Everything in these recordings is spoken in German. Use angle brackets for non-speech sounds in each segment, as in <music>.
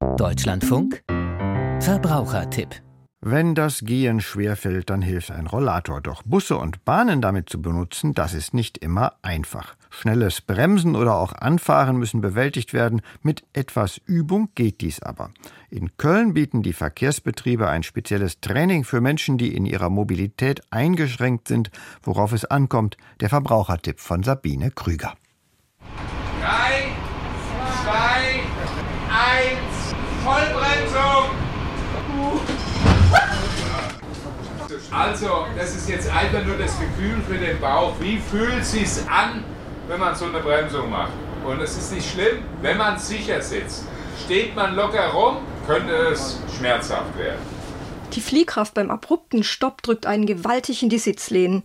Deutschlandfunk Verbrauchertipp wenn das Gehen schwerfällt, dann hilft ein Rollator. Doch Busse und Bahnen damit zu benutzen, das ist nicht immer einfach. Schnelles Bremsen oder auch Anfahren müssen bewältigt werden. Mit etwas Übung geht dies aber. In Köln bieten die Verkehrsbetriebe ein spezielles Training für Menschen, die in ihrer Mobilität eingeschränkt sind, worauf es ankommt. Der Verbrauchertipp von Sabine Krüger. Drei, zwei, eins, Vollbremsung! Also, das ist jetzt einfach nur das Gefühl für den Bauch. Wie fühlt es sich an, wenn man so eine Bremsung macht? Und es ist nicht schlimm, wenn man sicher sitzt. Steht man locker rum, könnte es schmerzhaft werden. Die Fliehkraft beim abrupten Stopp drückt einen gewaltig in die Sitzlehnen.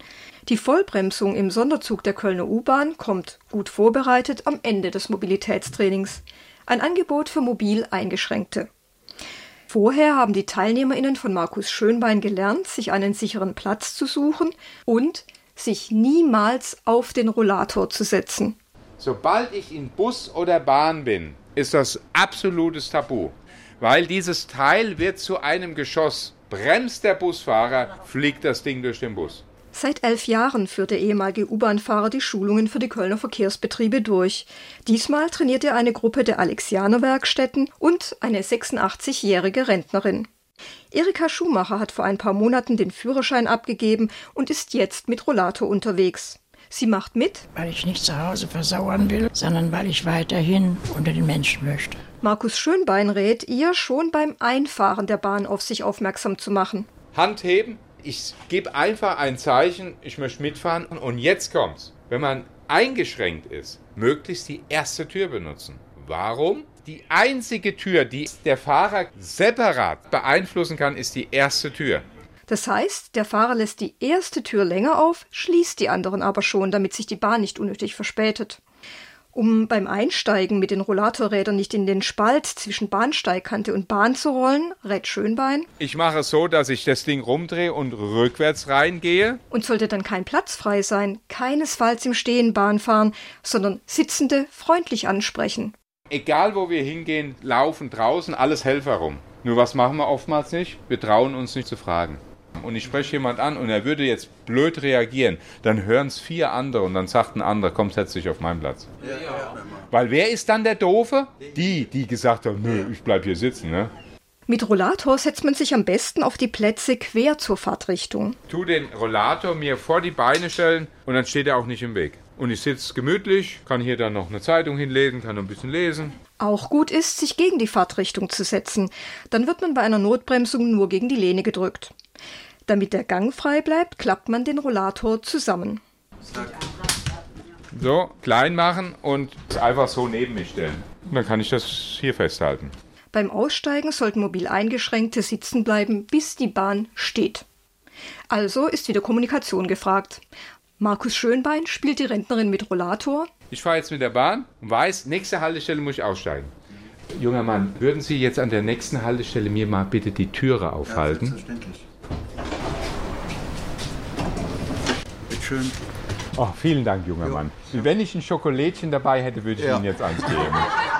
Die Vollbremsung im Sonderzug der Kölner U-Bahn kommt, gut vorbereitet, am Ende des Mobilitätstrainings. Ein Angebot für mobil Eingeschränkte. Vorher haben die TeilnehmerInnen von Markus Schönbein gelernt, sich einen sicheren Platz zu suchen und sich niemals auf den Rollator zu setzen. Sobald ich in Bus oder Bahn bin, ist das absolutes Tabu, weil dieses Teil wird zu einem Geschoss. Bremst der Busfahrer, fliegt das Ding durch den Bus. Seit elf Jahren führt der ehemalige U-Bahn-Fahrer die Schulungen für die Kölner Verkehrsbetriebe durch. Diesmal trainiert er eine Gruppe der Alexianer-Werkstätten und eine 86-jährige Rentnerin. Erika Schumacher hat vor ein paar Monaten den Führerschein abgegeben und ist jetzt mit Rollator unterwegs. Sie macht mit, weil ich nicht zu Hause versauern will, sondern weil ich weiterhin unter den Menschen möchte. Markus Schönbein rät ihr, schon beim Einfahren der Bahn auf sich aufmerksam zu machen. Hand heben, ich gebe einfach ein Zeichen, ich möchte mitfahren und jetzt kommt's. Wenn man eingeschränkt ist, möglichst die erste Tür benutzen. Warum? Die einzige Tür, die der Fahrer separat beeinflussen kann, ist die erste Tür. Das heißt, der Fahrer lässt die erste Tür länger auf, schließt die anderen aber schon, damit sich die Bahn nicht unnötig verspätet. Um beim Einsteigen mit den Rollatorrädern nicht in den Spalt zwischen Bahnsteigkante und Bahn zu rollen, rät Schönbein. Ich mache es so, dass ich das Ding rumdrehe und rückwärts reingehe. Und sollte dann kein Platz frei sein, keinesfalls im Stehen Bahn fahren, sondern Sitzende freundlich ansprechen. Egal wo wir hingehen, laufen draußen, alles Helfer rum. Nur was machen wir oftmals nicht? Wir trauen uns nicht zu fragen und ich spreche jemand an und er würde jetzt blöd reagieren, dann hören es vier andere und dann sagt ein anderer, komm, setz dich auf meinen Platz. Ja, ja. Weil wer ist dann der Doofe? Die, die gesagt haben, nö, ich bleib hier sitzen, ne? Mit Rollator setzt man sich am besten auf die Plätze quer zur Fahrtrichtung. Tu den Rollator mir vor die Beine stellen und dann steht er auch nicht im Weg. Und ich sitze gemütlich, kann hier dann noch eine Zeitung hinlegen, kann noch ein bisschen lesen. Auch gut ist, sich gegen die Fahrtrichtung zu setzen. Dann wird man bei einer Notbremsung nur gegen die Lehne gedrückt. Damit der Gang frei bleibt, klappt man den Rollator zusammen. So, klein machen und einfach so neben mich stellen. Und dann kann ich das hier festhalten. Beim Aussteigen sollten mobil Eingeschränkte sitzen bleiben, bis die Bahn steht. Also ist wieder Kommunikation gefragt. Markus Schönbein spielt die Rentnerin mit Rollator. Ich fahre jetzt mit der Bahn und weiß, nächste Haltestelle muss ich aussteigen. Junger Mann, würden Sie jetzt an der nächsten Haltestelle mir mal bitte die Türe aufhalten? Ja, selbstverständlich. schön. Oh, vielen Dank, junger jo. Mann. Wenn ich ein Schokolädchen dabei hätte, würde ich ja. Ihnen jetzt eins geben. <laughs>